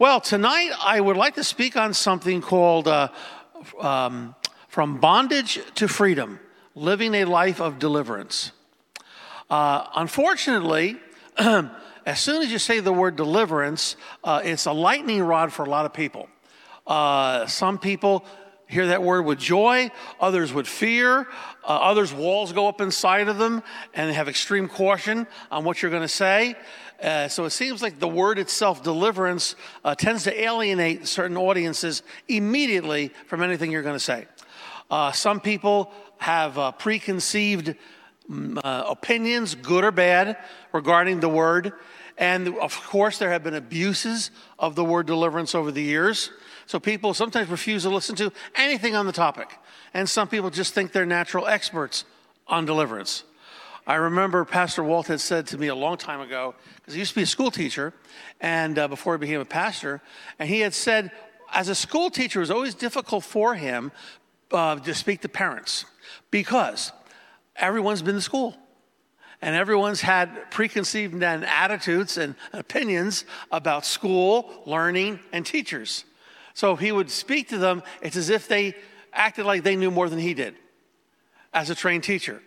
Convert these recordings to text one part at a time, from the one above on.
Well, tonight I would like to speak on something called uh, um, From Bondage to Freedom Living a Life of Deliverance. Uh, unfortunately, as soon as you say the word deliverance, uh, it's a lightning rod for a lot of people. Uh, some people hear that word with joy, others with fear, uh, others' walls go up inside of them and they have extreme caution on what you're going to say. Uh, so it seems like the word itself, deliverance, uh, tends to alienate certain audiences immediately from anything you're going to say. Uh, some people have uh, preconceived mm, uh, opinions, good or bad, regarding the word. And of course, there have been abuses of the word deliverance over the years. So people sometimes refuse to listen to anything on the topic. And some people just think they're natural experts on deliverance. I remember Pastor Walt had said to me a long time ago, because he used to be a school teacher, and uh, before he became a pastor, and he had said, as a school teacher, it was always difficult for him uh, to speak to parents because everyone's been to school and everyone's had preconceived attitudes and opinions about school, learning, and teachers. So he would speak to them, it's as if they acted like they knew more than he did as a trained teacher.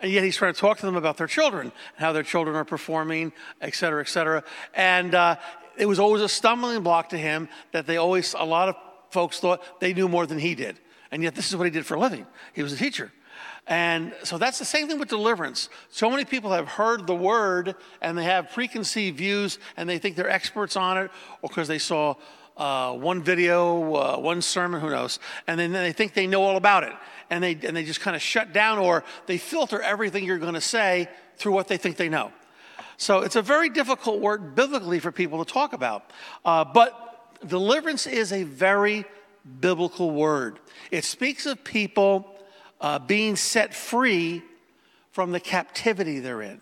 And yet he's trying to talk to them about their children and how their children are performing, et cetera, et cetera. And uh, it was always a stumbling block to him that they always, a lot of folks thought they knew more than he did. And yet this is what he did for a living. He was a teacher. And so that's the same thing with deliverance. So many people have heard the word and they have preconceived views and they think they're experts on it or because they saw uh, one video, uh, one sermon, who knows, and then they think they know all about it. And they, and they just kind of shut down or they filter everything you're going to say through what they think they know. So it's a very difficult word biblically for people to talk about. Uh, but deliverance is a very biblical word. It speaks of people uh, being set free from the captivity they're in,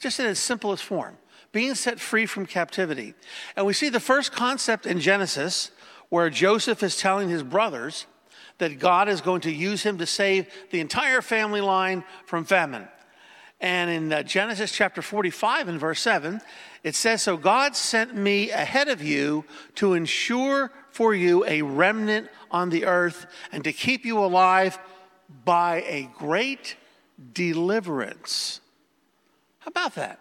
just in its simplest form being set free from captivity. And we see the first concept in Genesis where Joseph is telling his brothers that God is going to use him to save the entire family line from famine. And in uh, Genesis chapter 45 and verse 7, it says, So God sent me ahead of you to ensure for you a remnant on the earth and to keep you alive by a great deliverance. How about that?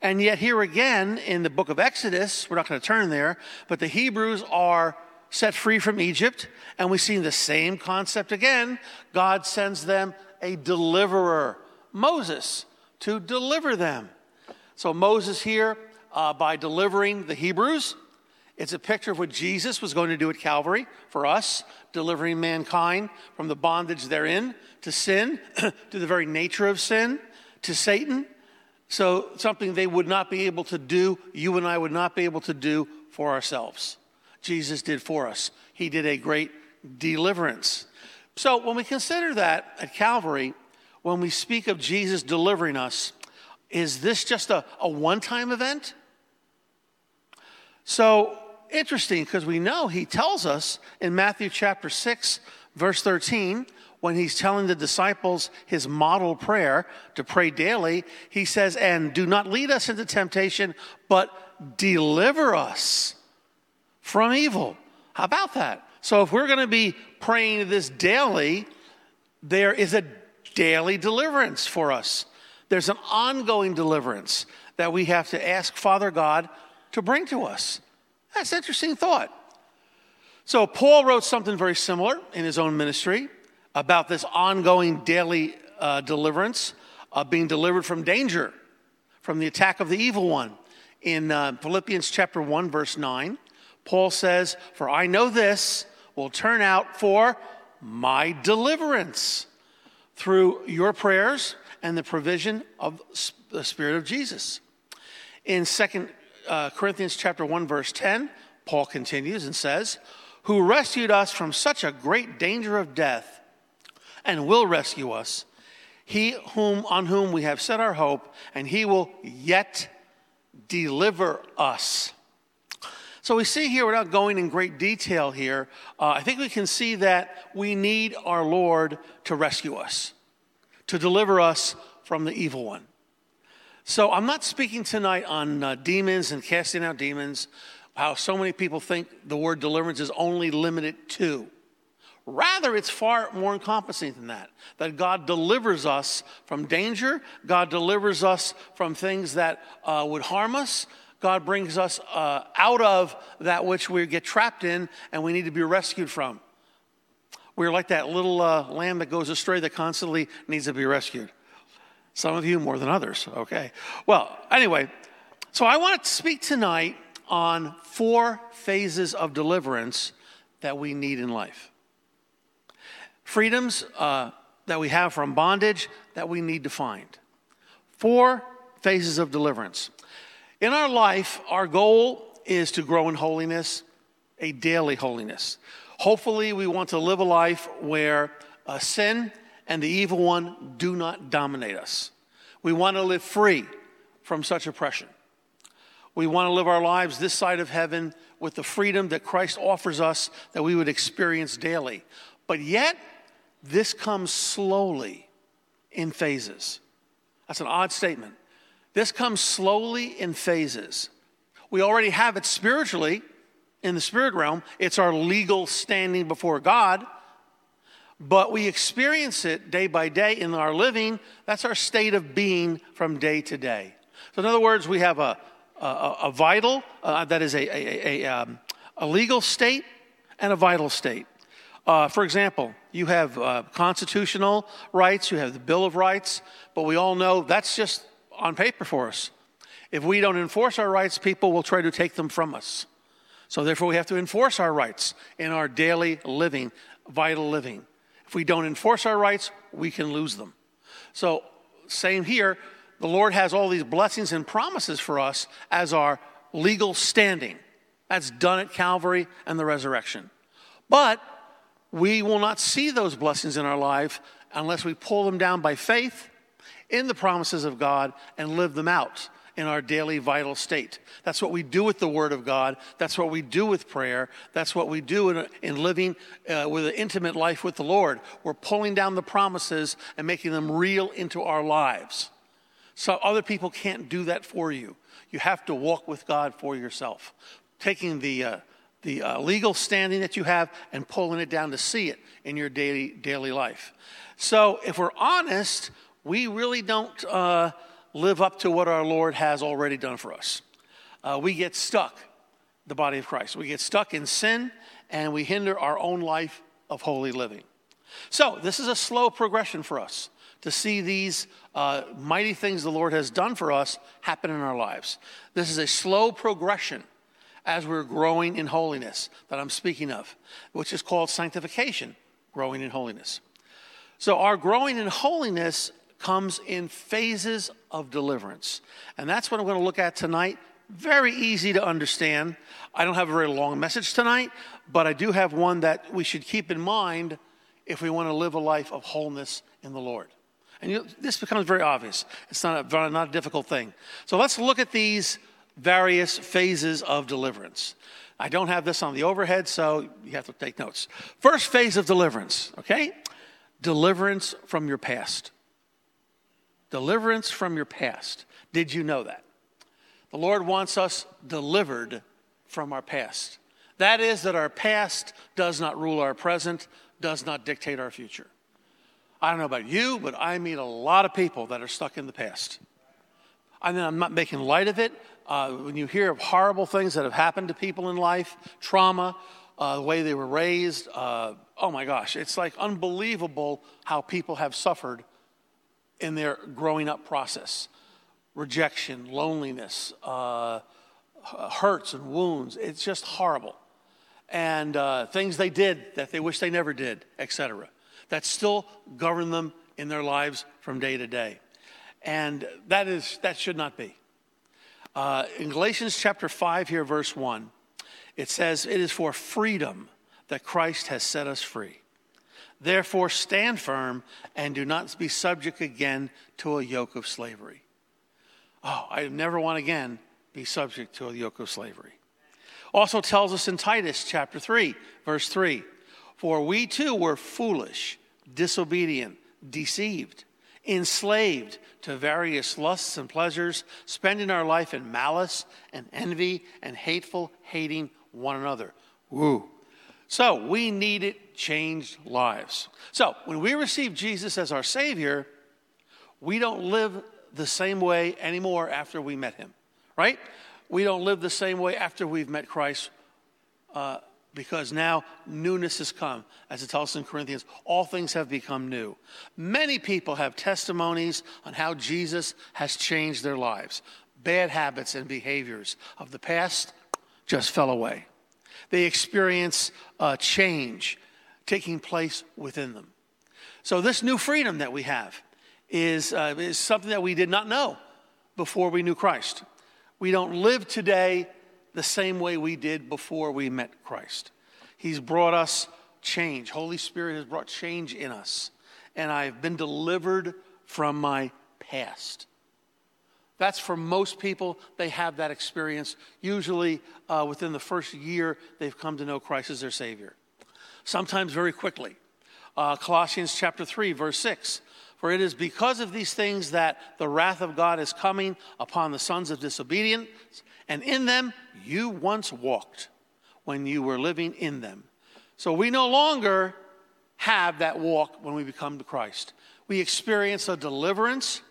And yet, here again in the book of Exodus, we're not going to turn there, but the Hebrews are set free from Egypt, and we see the same concept again. God sends them a deliverer, Moses, to deliver them. So, Moses here, uh, by delivering the Hebrews, it's a picture of what Jesus was going to do at Calvary for us, delivering mankind from the bondage therein to sin, to the very nature of sin, to Satan, so, something they would not be able to do, you and I would not be able to do for ourselves. Jesus did for us. He did a great deliverance. So, when we consider that at Calvary, when we speak of Jesus delivering us, is this just a, a one time event? So, interesting because we know he tells us in Matthew chapter 6, verse 13, when he's telling the disciples his model prayer to pray daily, he says, And do not lead us into temptation, but deliver us from evil. How about that? So if we're going to be praying this daily, there is a daily deliverance for us. There's an ongoing deliverance that we have to ask Father God to bring to us. That's an interesting thought. So Paul wrote something very similar in his own ministry about this ongoing daily uh, deliverance of being delivered from danger, from the attack of the evil one. In uh, Philippians chapter 1, verse 9, Paul says, For I know this will turn out for my deliverance through your prayers and the provision of the Spirit of Jesus. In 2 uh, Corinthians chapter 1, verse 10, Paul continues and says, Who rescued us from such a great danger of death and will rescue us. He whom on whom we have set our hope, and he will yet deliver us. So we see here, without going in great detail here, uh, I think we can see that we need our Lord to rescue us, to deliver us from the evil one. So I'm not speaking tonight on uh, demons and casting out demons. how so many people think the word deliverance is only limited to. Rather, it's far more encompassing than that. That God delivers us from danger, God delivers us from things that uh, would harm us. God brings us uh, out of that which we get trapped in and we need to be rescued from. We're like that little uh, lamb that goes astray that constantly needs to be rescued. Some of you more than others, okay? Well, anyway, so I want to speak tonight on four phases of deliverance that we need in life. Freedoms uh, that we have from bondage that we need to find. Four phases of deliverance. In our life, our goal is to grow in holiness, a daily holiness. Hopefully, we want to live a life where uh, sin and the evil one do not dominate us. We want to live free from such oppression. We want to live our lives this side of heaven with the freedom that Christ offers us that we would experience daily. But yet, this comes slowly in phases. That's an odd statement. This comes slowly in phases. We already have it spiritually in the spirit realm, it's our legal standing before God. But we experience it day by day in our living. That's our state of being from day to day. So, in other words, we have a, a, a vital, uh, that is a, a, a, um, a, legal state and a vital state. Uh, for example, you have uh, constitutional rights, you have the Bill of Rights, but we all know that's just on paper for us. If we don't enforce our rights, people will try to take them from us. So, therefore, we have to enforce our rights in our daily living, vital living. If we don't enforce our rights, we can lose them. So, same here, the Lord has all these blessings and promises for us as our legal standing. That's done at Calvary and the resurrection. But we will not see those blessings in our life unless we pull them down by faith in the promises of God and live them out in our daily vital state. That's what we do with the Word of God. That's what we do with prayer. That's what we do in, in living uh, with an intimate life with the Lord. We're pulling down the promises and making them real into our lives. So other people can't do that for you. You have to walk with God for yourself, taking the, uh, the uh, legal standing that you have and pulling it down to see it in your daily, daily life. So if we're honest, we really don't uh, live up to what our Lord has already done for us. Uh, we get stuck, the body of Christ. We get stuck in sin and we hinder our own life of holy living. So this is a slow progression for us to see these uh, mighty things the Lord has done for us happen in our lives. This is a slow progression as we're growing in holiness that I'm speaking of, which is called sanctification, growing in holiness. So, our growing in holiness comes in phases of deliverance. And that's what I'm going to look at tonight. Very easy to understand. I don't have a very long message tonight, but I do have one that we should keep in mind if we want to live a life of wholeness in the Lord. And you, this becomes very obvious. It's not a, not a difficult thing. So let's look at these various phases of deliverance. I don't have this on the overhead, so you have to take notes. First phase of deliverance, okay? Deliverance from your past. Deliverance from your past. Did you know that? The Lord wants us delivered from our past. That is, that our past does not rule our present, does not dictate our future. I don't know about you, but I meet a lot of people that are stuck in the past. I mean, I'm not making light of it. Uh, when you hear of horrible things that have happened to people in life, trauma, uh, the way they were raised, uh, oh my gosh, it's like unbelievable how people have suffered in their growing up process rejection, loneliness, uh, hurts and wounds. It's just horrible. And uh, things they did that they wish they never did, etc that still govern them in their lives from day to day. And that, is, that should not be. Uh, in Galatians chapter 5, here, verse 1, it says, It is for freedom that Christ has set us free. Therefore, stand firm and do not be subject again to a yoke of slavery. Oh, I never want again be subject to a yoke of slavery. Also tells us in Titus chapter 3, verse 3 for we too were foolish, disobedient, deceived, enslaved to various lusts and pleasures, spending our life in malice and envy and hateful hating one another. Woo. So we needed changed lives. So when we receive Jesus as our Savior, we don't live the same way anymore after we met Him, right? We don't live the same way after we've met Christ. Uh, because now newness has come. As it tells us in Corinthians, all things have become new. Many people have testimonies on how Jesus has changed their lives. Bad habits and behaviors of the past just fell away. They experience a change taking place within them. So, this new freedom that we have is, uh, is something that we did not know before we knew Christ. We don't live today the same way we did before we met Christ. He's brought us change. Holy Spirit has brought change in us. And I've been delivered from my past. That's for most people, they have that experience. Usually, uh, within the first year, they've come to know Christ as their Savior. Sometimes very quickly. Uh, Colossians chapter 3, verse 6. For it is because of these things that the wrath of God is coming upon the sons of disobedience, and in them you once walked when you were living in them. So we no longer have that walk when we become to Christ. We experience a deliverance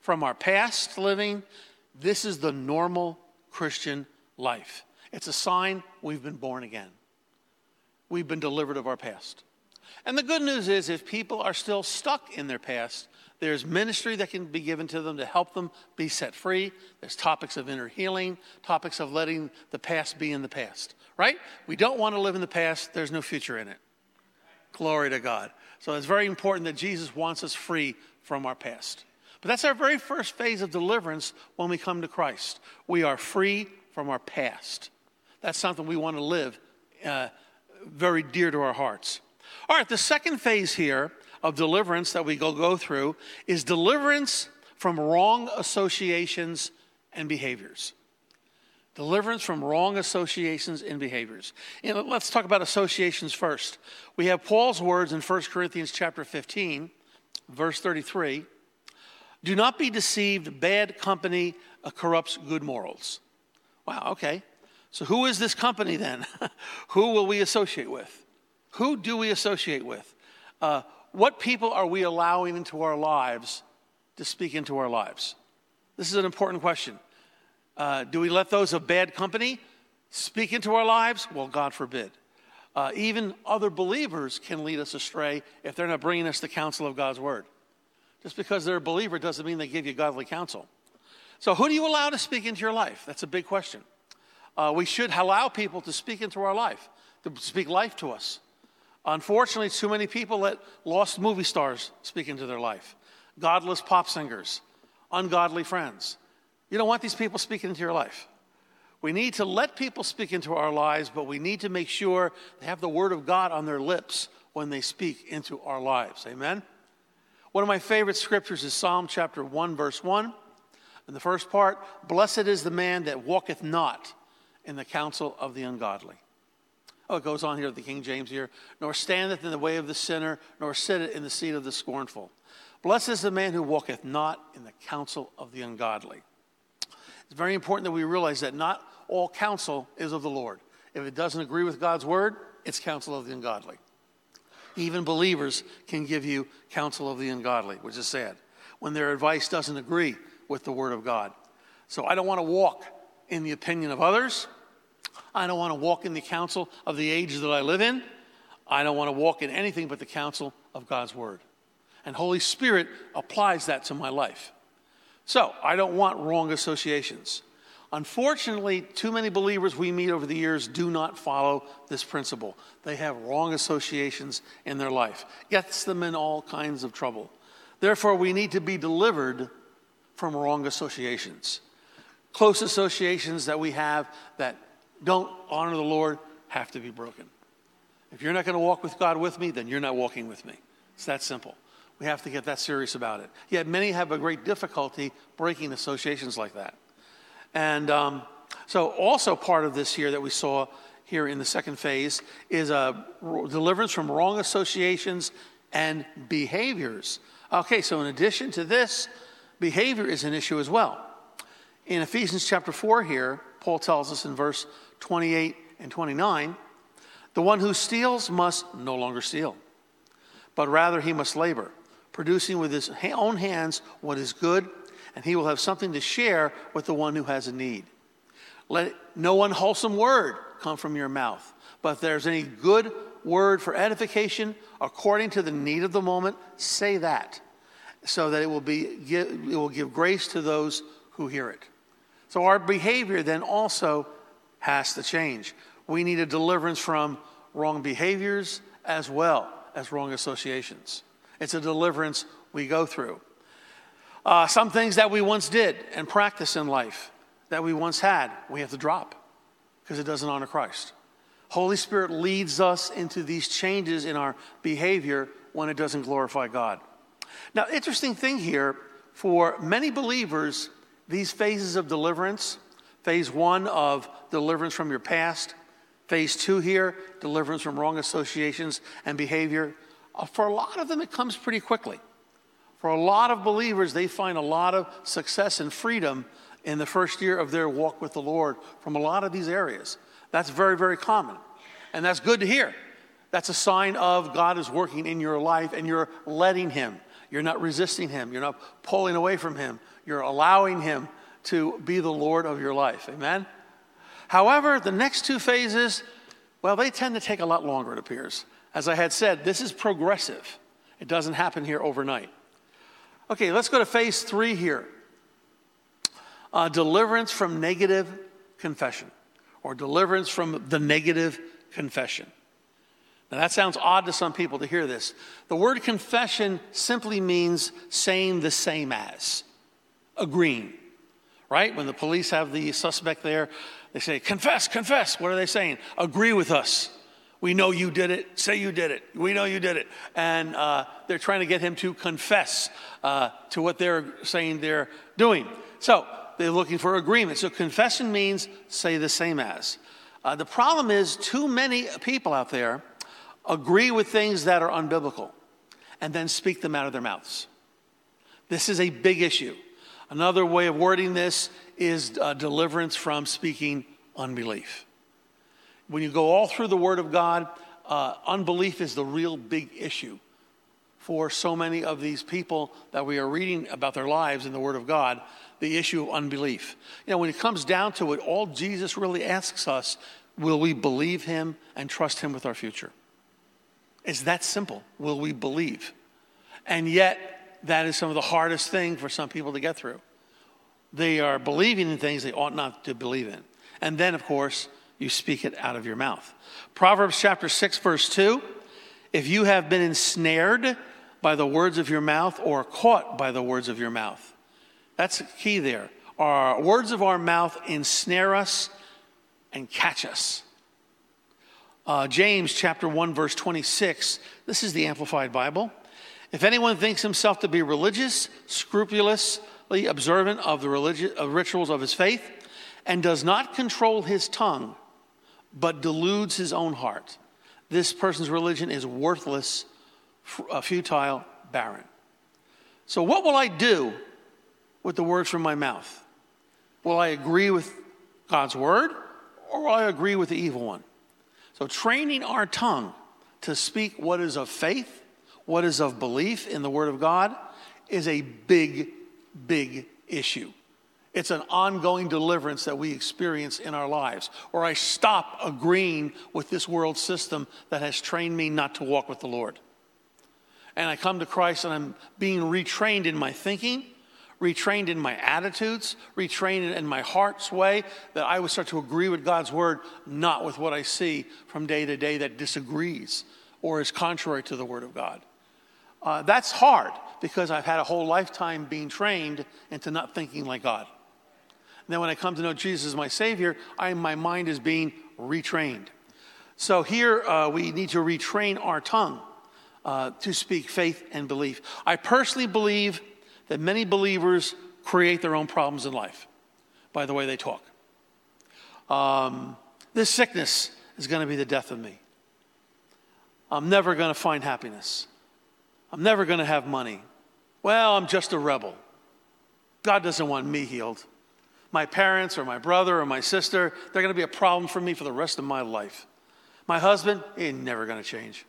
from our past living. This is the normal Christian life. It's a sign we've been born again. We've been delivered of our past. And the good news is, if people are still stuck in their past, there's ministry that can be given to them to help them be set free. There's topics of inner healing, topics of letting the past be in the past, right? We don't want to live in the past, there's no future in it. Glory to God. So it's very important that Jesus wants us free from our past. But that's our very first phase of deliverance when we come to Christ. We are free from our past. That's something we want to live uh, very dear to our hearts. All right, the second phase here of deliverance that we go, go through is deliverance from wrong associations and behaviors. Deliverance from wrong associations and behaviors. And let's talk about associations first. We have Paul's words in 1 Corinthians chapter 15, verse 33. Do not be deceived, bad company corrupts good morals. Wow, okay. So who is this company then? who will we associate with? Who do we associate with? Uh, what people are we allowing into our lives to speak into our lives? This is an important question. Uh, do we let those of bad company speak into our lives? Well, God forbid. Uh, even other believers can lead us astray if they're not bringing us the counsel of God's word. Just because they're a believer doesn't mean they give you godly counsel. So, who do you allow to speak into your life? That's a big question. Uh, we should allow people to speak into our life, to speak life to us. Unfortunately, too many people let lost movie stars speak into their life, godless pop singers, ungodly friends. You don't want these people speaking into your life. We need to let people speak into our lives, but we need to make sure they have the Word of God on their lips when they speak into our lives. Amen? One of my favorite scriptures is Psalm chapter 1, verse 1. In the first part, blessed is the man that walketh not in the counsel of the ungodly. Oh, it goes on here, the King James here. Nor standeth in the way of the sinner, nor sitteth in the seat of the scornful. Blessed is the man who walketh not in the counsel of the ungodly. It's very important that we realize that not all counsel is of the Lord. If it doesn't agree with God's word, it's counsel of the ungodly. Even believers can give you counsel of the ungodly, which is sad, when their advice doesn't agree with the word of God. So I don't want to walk in the opinion of others. I don't want to walk in the counsel of the age that I live in. I don't want to walk in anything but the counsel of God's word. And Holy Spirit applies that to my life. So I don't want wrong associations. Unfortunately, too many believers we meet over the years do not follow this principle. They have wrong associations in their life, gets them in all kinds of trouble. Therefore, we need to be delivered from wrong associations. Close associations that we have that don't honor the Lord have to be broken. If you're not going to walk with God with me, then you're not walking with me. It's that simple. We have to get that serious about it. Yet many have a great difficulty breaking associations like that. And um, so, also part of this here that we saw here in the second phase is a deliverance from wrong associations and behaviors. Okay, so in addition to this, behavior is an issue as well. In Ephesians chapter 4 here, Paul tells us in verse 28 and 29 the one who steals must no longer steal, but rather he must labor, producing with his own hands what is good, and he will have something to share with the one who has a need. Let no unwholesome word come from your mouth, but if there's any good word for edification according to the need of the moment, say that, so that it will, be, it will give grace to those who hear it. So our behavior then also has to change. We need a deliverance from wrong behaviors as well as wrong associations. It's a deliverance we go through. Uh, some things that we once did and practiced in life that we once had, we have to drop because it doesn't honor Christ. Holy Spirit leads us into these changes in our behavior when it doesn't glorify God. Now, interesting thing here for many believers, these phases of deliverance phase one of deliverance from your past, phase two here, deliverance from wrong associations and behavior. Uh, for a lot of them, it comes pretty quickly. For a lot of believers, they find a lot of success and freedom in the first year of their walk with the Lord from a lot of these areas. That's very, very common. And that's good to hear. That's a sign of God is working in your life and you're letting Him. You're not resisting Him. You're not pulling away from Him. You're allowing Him to be the Lord of your life. Amen? However, the next two phases, well, they tend to take a lot longer, it appears. As I had said, this is progressive, it doesn't happen here overnight. Okay, let's go to phase three here uh, deliverance from negative confession or deliverance from the negative confession. Now, that sounds odd to some people to hear this. The word confession simply means saying the same as, agreeing, right? When the police have the suspect there, they say, confess, confess. What are they saying? Agree with us. We know you did it. Say you did it. We know you did it. And uh, they're trying to get him to confess uh, to what they're saying they're doing. So they're looking for agreement. So confession means say the same as. Uh, the problem is, too many people out there agree with things that are unbiblical and then speak them out of their mouths. This is a big issue. Another way of wording this is uh, deliverance from speaking unbelief. When you go all through the Word of God, uh, unbelief is the real big issue for so many of these people that we are reading about their lives in the Word of God, the issue of unbelief. You know, when it comes down to it, all Jesus really asks us will we believe Him and trust Him with our future? It's that simple. Will we believe? And yet, that is some of the hardest thing for some people to get through. They are believing in things they ought not to believe in. And then, of course, you speak it out of your mouth. Proverbs chapter 6, verse 2 If you have been ensnared by the words of your mouth or caught by the words of your mouth. That's the key there. Our words of our mouth ensnare us and catch us. Uh, James chapter 1, verse 26. This is the Amplified Bible. If anyone thinks himself to be religious, scrupulously observant of the religi- of rituals of his faith, and does not control his tongue, but deludes his own heart, this person's religion is worthless futile, barren. So, what will I do with the words from my mouth? Will I agree with God's word or will I agree with the evil one? So, training our tongue to speak what is of faith, what is of belief in the word of God, is a big, big issue. It's an ongoing deliverance that we experience in our lives, or I stop agreeing with this world system that has trained me not to walk with the Lord and I come to Christ and I'm being retrained in my thinking, retrained in my attitudes, retrained in my heart's way, that I would start to agree with God's word, not with what I see from day to day that disagrees or is contrary to the word of God. Uh, that's hard because I've had a whole lifetime being trained into not thinking like God. And then when I come to know Jesus as my Savior, I, my mind is being retrained. So here uh, we need to retrain our tongue uh, to speak faith and belief. I personally believe that many believers create their own problems in life by the way they talk. Um, this sickness is going to be the death of me. I'm never going to find happiness. I'm never going to have money. Well, I'm just a rebel. God doesn't want me healed. My parents or my brother or my sister, they're going to be a problem for me for the rest of my life. My husband, he's never going to change.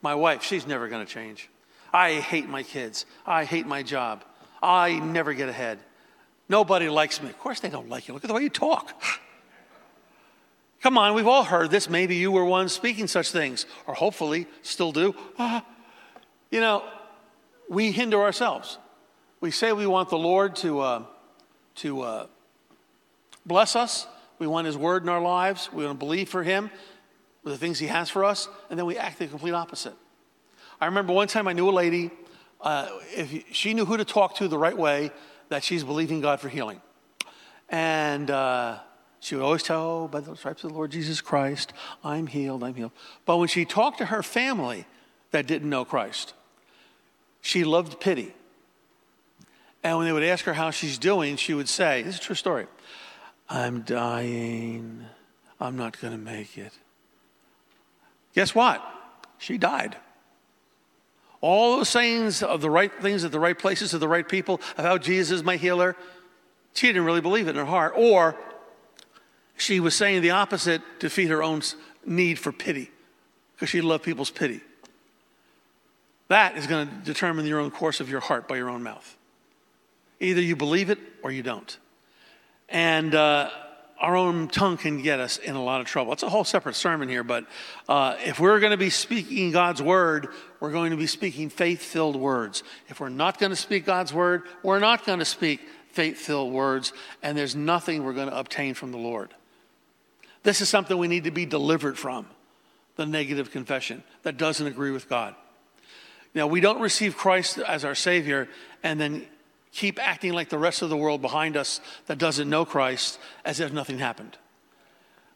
My wife, she's never going to change. I hate my kids. I hate my job. I never get ahead. Nobody likes me. Of course, they don't like you. Look at the way you talk. Come on, we've all heard this. Maybe you were one speaking such things, or hopefully still do. Uh, you know, we hinder ourselves. We say we want the Lord to, uh, to uh, bless us. We want His word in our lives. We want to believe for Him with the things He has for us, and then we act the complete opposite. I remember one time I knew a lady, uh, if she knew who to talk to the right way, that she's believing God for healing. And uh, she would always tell, oh, by the stripes of the Lord Jesus Christ, I'm healed, I'm healed. But when she talked to her family that didn't know Christ, she loved pity. And when they would ask her how she's doing, she would say, This is a true story I'm dying. I'm not going to make it. Guess what? She died. All those sayings of the right things at the right places to the right people of how Jesus is my healer, she didn't really believe it in her heart. Or she was saying the opposite to feed her own need for pity because she loved people's pity. That is going to determine your own course of your heart by your own mouth. Either you believe it or you don't. And uh, our own tongue can get us in a lot of trouble. It's a whole separate sermon here, but uh, if we're going to be speaking God's word, we're going to be speaking faith filled words. If we're not going to speak God's word, we're not going to speak faith filled words, and there's nothing we're going to obtain from the Lord. This is something we need to be delivered from the negative confession that doesn't agree with God. Now, we don't receive Christ as our Savior and then keep acting like the rest of the world behind us that doesn't know Christ as if nothing happened.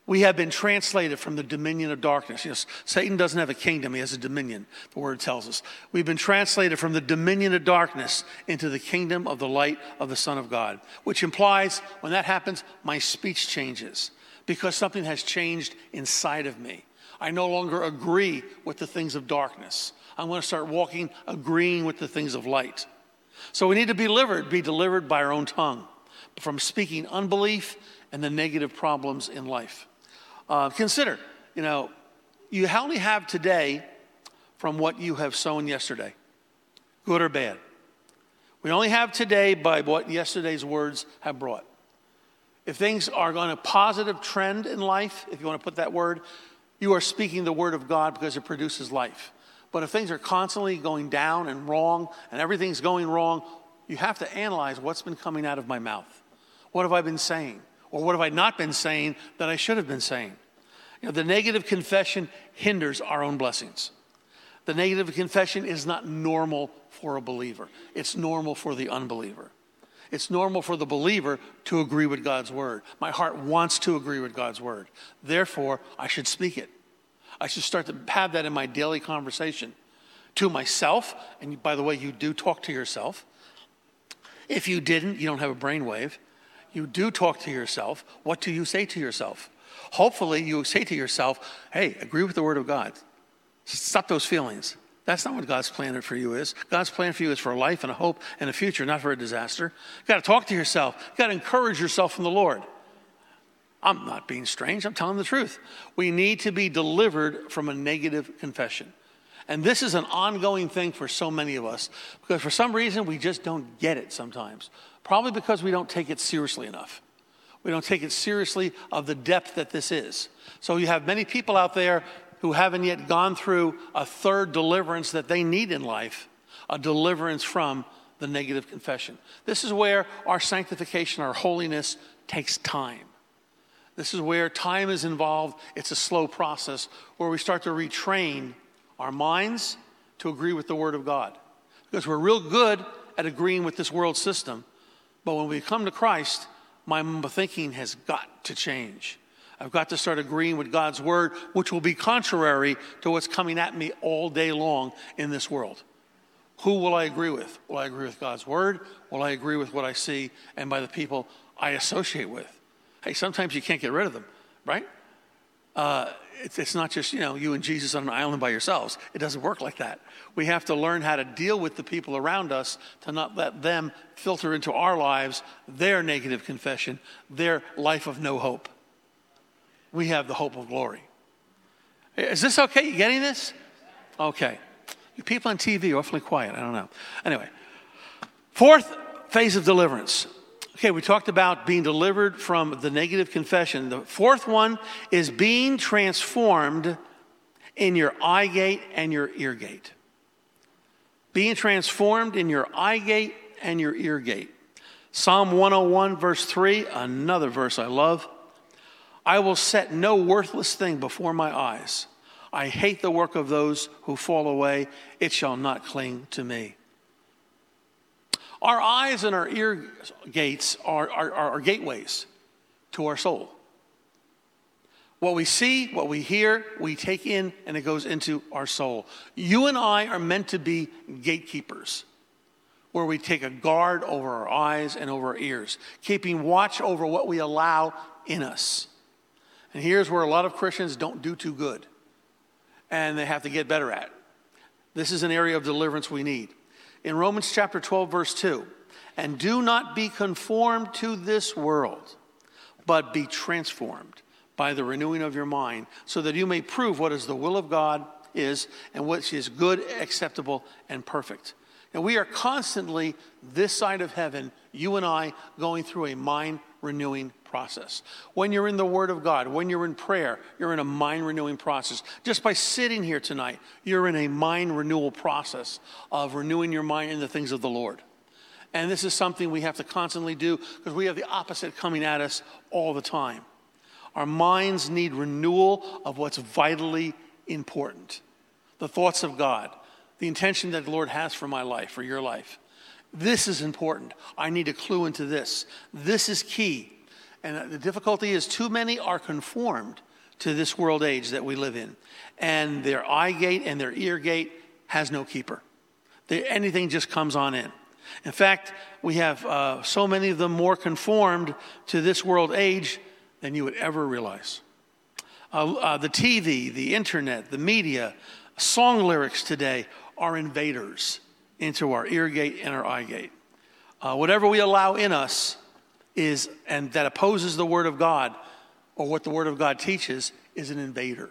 We have been translated from the dominion of darkness. Yes, Satan doesn't have a kingdom, he has a dominion, the word tells us. We've been translated from the dominion of darkness into the kingdom of the light of the Son of God, which implies when that happens, my speech changes because something has changed inside of me. I no longer agree with the things of darkness. I'm going to start walking agreeing with the things of light. So we need to be delivered, be delivered by our own tongue from speaking unbelief and the negative problems in life. Uh, consider, you know, you only have today from what you have sown yesterday, good or bad. We only have today by what yesterday's words have brought. If things are on a positive trend in life, if you want to put that word, you are speaking the word of God because it produces life. But if things are constantly going down and wrong and everything's going wrong, you have to analyze what's been coming out of my mouth. What have I been saying? Or what have I not been saying that I should have been saying? You know, the negative confession hinders our own blessings. The negative confession is not normal for a believer, it's normal for the unbeliever. It's normal for the believer to agree with God's word. My heart wants to agree with God's word. Therefore, I should speak it. I should start to have that in my daily conversation to myself. And by the way, you do talk to yourself. If you didn't, you don't have a brainwave. You do talk to yourself. What do you say to yourself? Hopefully, you say to yourself, hey, agree with the word of God. Stop those feelings. That's not what God's plan for you is. God's plan for you is for a life and a hope and a future, not for a disaster. You got to talk to yourself. You got to encourage yourself from the Lord. I'm not being strange, I'm telling the truth. We need to be delivered from a negative confession. And this is an ongoing thing for so many of us because for some reason we just don't get it sometimes. Probably because we don't take it seriously enough. We don't take it seriously of the depth that this is. So you have many people out there who haven't yet gone through a third deliverance that they need in life, a deliverance from the negative confession. This is where our sanctification, our holiness takes time. This is where time is involved. It's a slow process where we start to retrain our minds to agree with the Word of God. Because we're real good at agreeing with this world system, but when we come to Christ, my thinking has got to change. I've got to start agreeing with God's Word, which will be contrary to what's coming at me all day long in this world. Who will I agree with? Will I agree with God's Word? Will I agree with what I see and by the people I associate with? Hey, sometimes you can't get rid of them, right? uh, it's, it's not just, you know, you and Jesus on an island by yourselves. It doesn't work like that. We have to learn how to deal with the people around us to not let them filter into our lives their negative confession, their life of no hope. We have the hope of glory. Is this okay? You getting this? Okay. You people on TV are awfully quiet. I don't know. Anyway, fourth phase of deliverance. Okay, we talked about being delivered from the negative confession. The fourth one is being transformed in your eye gate and your ear gate. Being transformed in your eye gate and your ear gate. Psalm 101, verse 3, another verse I love. I will set no worthless thing before my eyes. I hate the work of those who fall away. It shall not cling to me. Our eyes and our ear gates are, are, are, gateways to our soul. What we see, what we hear, we take in, and it goes into our soul. You and I are meant to be gatekeepers, where we take a guard over our eyes and over our ears, keeping watch over what we allow in us. And here's where a lot of Christians don't do too good and they have to get better at. This is an area of deliverance we need. In Romans chapter 12, verse 2, and do not be conformed to this world, but be transformed by the renewing of your mind, so that you may prove what is the will of God is and what is good, acceptable, and perfect. And we are constantly, this side of heaven, you and I, going through a mind renewing process. When you're in the Word of God, when you're in prayer, you're in a mind renewing process. Just by sitting here tonight, you're in a mind renewal process of renewing your mind in the things of the Lord. And this is something we have to constantly do because we have the opposite coming at us all the time. Our minds need renewal of what's vitally important the thoughts of God, the intention that the Lord has for my life, for your life. This is important. I need a clue into this. This is key. And the difficulty is, too many are conformed to this world age that we live in. And their eye gate and their ear gate has no keeper. They, anything just comes on in. In fact, we have uh, so many of them more conformed to this world age than you would ever realize. Uh, uh, the TV, the internet, the media, song lyrics today are invaders into our ear gate and our eye gate. Uh, whatever we allow in us is, and that opposes the Word of God or what the Word of God teaches, is an invader.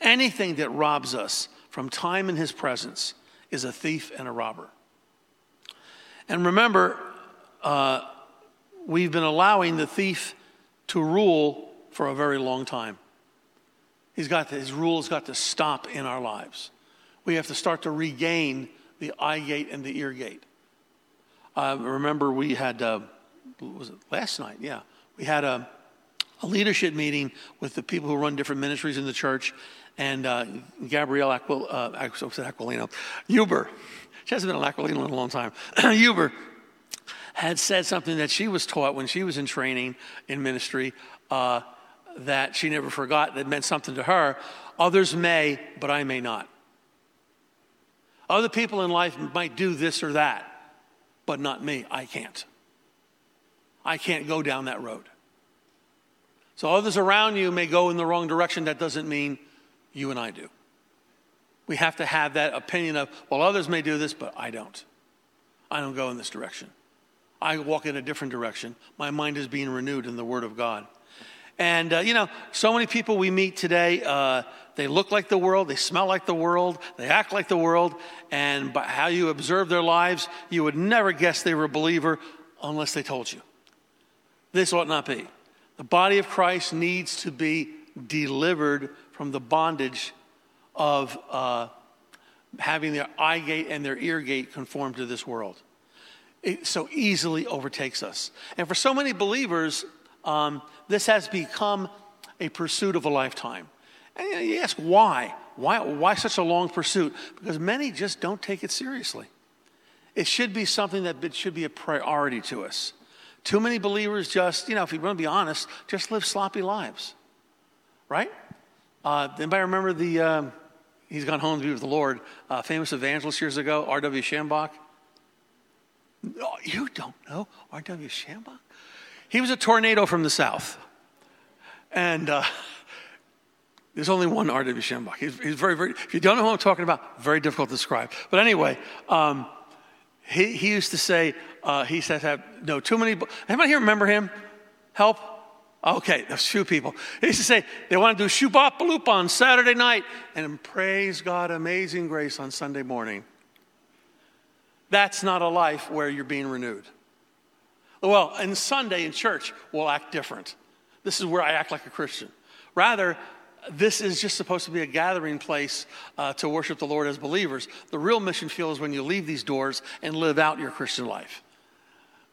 Anything that robs us from time in His presence is a thief and a robber. And remember, uh, we've been allowing the thief to rule for a very long time. He's got to, his rule has got to stop in our lives. We have to start to regain the eye gate and the ear gate. Uh, remember, we had uh, was it last night? Yeah. We had a, a leadership meeting with the people who run different ministries in the church. And uh, Gabrielle Aquil, uh, Aquilino, Huber, she hasn't been an Aquilino in a long time. Huber had said something that she was taught when she was in training in ministry uh, that she never forgot that meant something to her. Others may, but I may not. Other people in life might do this or that, but not me. I can't. I can't go down that road. So others around you may go in the wrong direction. That doesn't mean you and I do. We have to have that opinion of, well, others may do this, but I don't. I don't go in this direction. I walk in a different direction. My mind is being renewed in the Word of God. And, uh, you know, so many people we meet today, uh, they look like the world, they smell like the world, they act like the world, and by how you observe their lives, you would never guess they were a believer unless they told you. This ought not be. The body of Christ needs to be delivered from the bondage of uh, having their eye gate and their ear gate conform to this world. It so easily overtakes us. And for so many believers, um, this has become a pursuit of a lifetime. And you ask why? Why, why such a long pursuit? Because many just don't take it seriously. It should be something that should be a priority to us. Too many believers just, you know, if you want to be honest, just live sloppy lives, right? Uh, anybody remember the, um, he's gone home to be with the Lord, uh, famous evangelist years ago, R.W. Schambach? Oh, you don't know R.W. Schambach? He was a tornado from the south. And uh, There's only one R.W. Schambach. He's, he's, very, very, if you don't know who I'm talking about, very difficult to describe. But anyway, um, he, he used to say, uh, he said, have, no, too many. Anybody here remember him? Help? Okay, a few people. He used to say they want to do Shubop on Saturday night and praise God, amazing grace on Sunday morning. That's not a life where you're being renewed. Well, and Sunday in church will act different. This is where I act like a Christian. Rather, this is just supposed to be a gathering place uh, to worship the Lord as believers. The real mission field is when you leave these doors and live out your Christian life.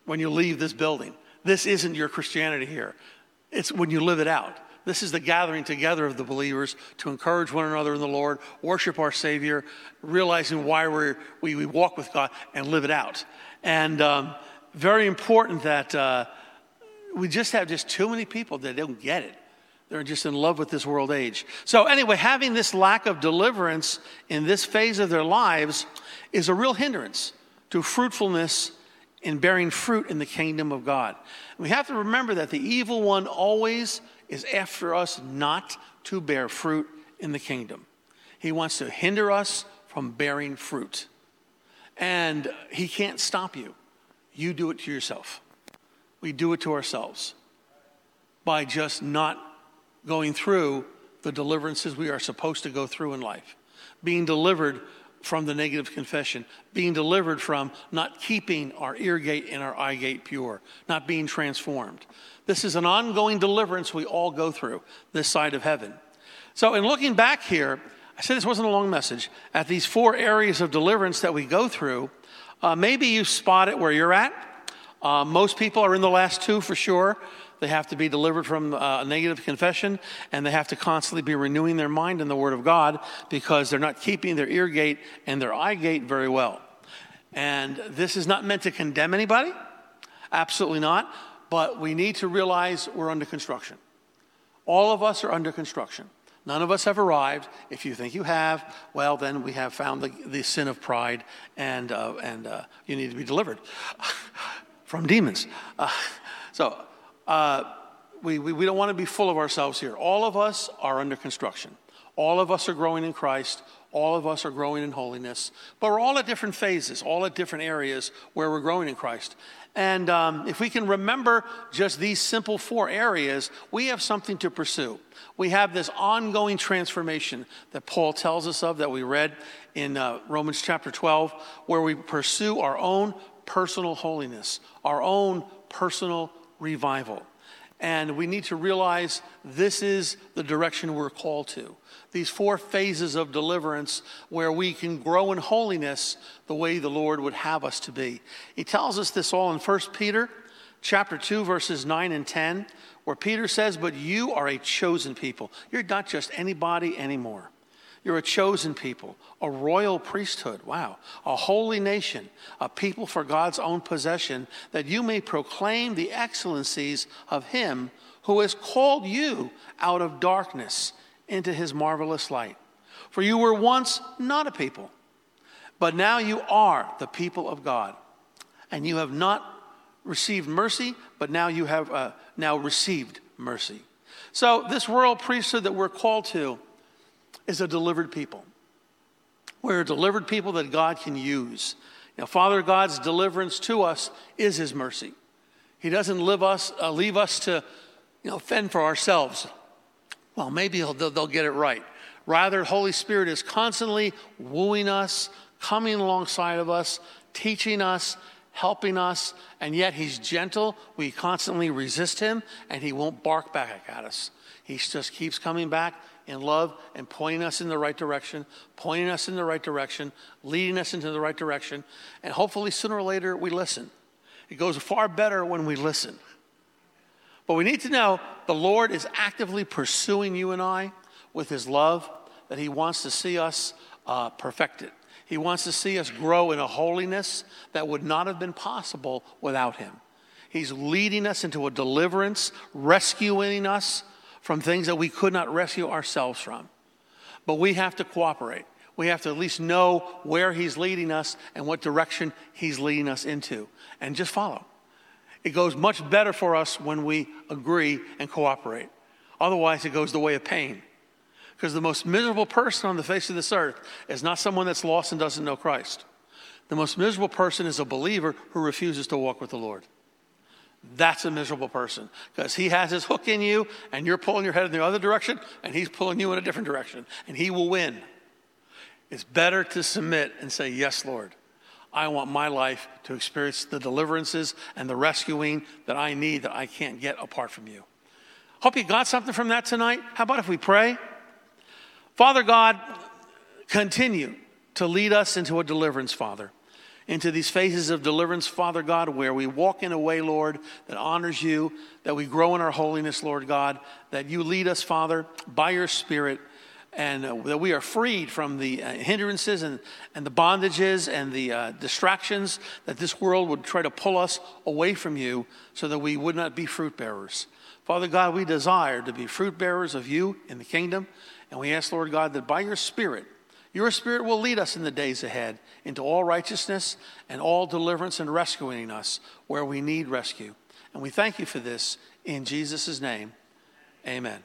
When you leave this building, this isn't your Christianity here. It's when you live it out. This is the gathering together of the believers to encourage one another in the Lord, worship our Savior, realizing why we we, walk with God and live it out. And um, very important that uh, we just have just too many people that don't get it. They're just in love with this world age. So, anyway, having this lack of deliverance in this phase of their lives is a real hindrance to fruitfulness in bearing fruit in the kingdom of God. We have to remember that the evil one always is after us not to bear fruit in the kingdom. He wants to hinder us from bearing fruit. And he can't stop you. You do it to yourself. We do it to ourselves by just not going through the deliverances we are supposed to go through in life, being delivered from the negative confession, being delivered from not keeping our ear gate and our eye gate pure, not being transformed. This is an ongoing deliverance we all go through this side of heaven. So, in looking back here, I said this wasn't a long message, at these four areas of deliverance that we go through, uh, maybe you spot it where you're at. Uh, most people are in the last two for sure. They have to be delivered from uh, a negative confession, and they have to constantly be renewing their mind in the Word of God because they're not keeping their ear gate and their eye gate very well. And this is not meant to condemn anybody, absolutely not, but we need to realize we're under construction. All of us are under construction. None of us have arrived. If you think you have, well, then we have found the, the sin of pride, and, uh, and uh, you need to be delivered from demons. Uh, so, uh, we, we, we don't want to be full of ourselves here. All of us are under construction. All of us are growing in Christ. All of us are growing in holiness. But we're all at different phases, all at different areas where we're growing in Christ. And um, if we can remember just these simple four areas, we have something to pursue. We have this ongoing transformation that Paul tells us of that we read in uh, Romans chapter 12, where we pursue our own personal holiness, our own personal revival. And we need to realize this is the direction we're called to. These four phases of deliverance where we can grow in holiness the way the Lord would have us to be. He tells us this all in 1 Peter chapter 2 verses 9 and 10 where Peter says, "But you are a chosen people. You're not just anybody anymore. You're a chosen people, a royal priesthood. Wow. A holy nation, a people for God's own possession, that you may proclaim the excellencies of Him who has called you out of darkness into His marvelous light. For you were once not a people, but now you are the people of God. And you have not received mercy, but now you have uh, now received mercy. So, this royal priesthood that we're called to, is a delivered people. We're a delivered people that God can use. Now, Father God's deliverance to us is His mercy. He doesn't leave us, uh, leave us to you know, fend for ourselves. Well, maybe they'll, they'll get it right. Rather, Holy Spirit is constantly wooing us, coming alongside of us, teaching us, helping us, and yet He's gentle. We constantly resist Him, and He won't bark back at us. He just keeps coming back in love and pointing us in the right direction, pointing us in the right direction, leading us into the right direction, and hopefully sooner or later we listen. It goes far better when we listen. But we need to know the Lord is actively pursuing you and I with His love, that He wants to see us uh, perfected. He wants to see us grow in a holiness that would not have been possible without Him. He's leading us into a deliverance, rescuing us from things that we could not rescue ourselves from. But we have to cooperate. We have to at least know where He's leading us and what direction He's leading us into, and just follow. It goes much better for us when we agree and cooperate. Otherwise, it goes the way of pain. Because the most miserable person on the face of this earth is not someone that's lost and doesn't know Christ. The most miserable person is a believer who refuses to walk with the Lord. That's a miserable person because he has his hook in you and you're pulling your head in the other direction and he's pulling you in a different direction and he will win. It's better to submit and say, Yes, Lord. I want my life to experience the deliverances and the rescuing that I need that I can't get apart from you. Hope you got something from that tonight. How about if we pray? Father God, continue to lead us into a deliverance, Father into these phases of deliverance, Father God, where we walk in a way, Lord, that honors you, that we grow in our holiness, Lord God, that you lead us, Father, by your Spirit, and uh, that we are freed from the uh, hindrances and, and the bondages and the uh, distractions that this world would try to pull us away from you so that we would not be fruit bearers. Father God, we desire to be fruit bearers of you in the kingdom, and we ask, Lord God, that by your Spirit, your Spirit will lead us in the days ahead into all righteousness and all deliverance and rescuing us where we need rescue. And we thank you for this in Jesus' name. Amen.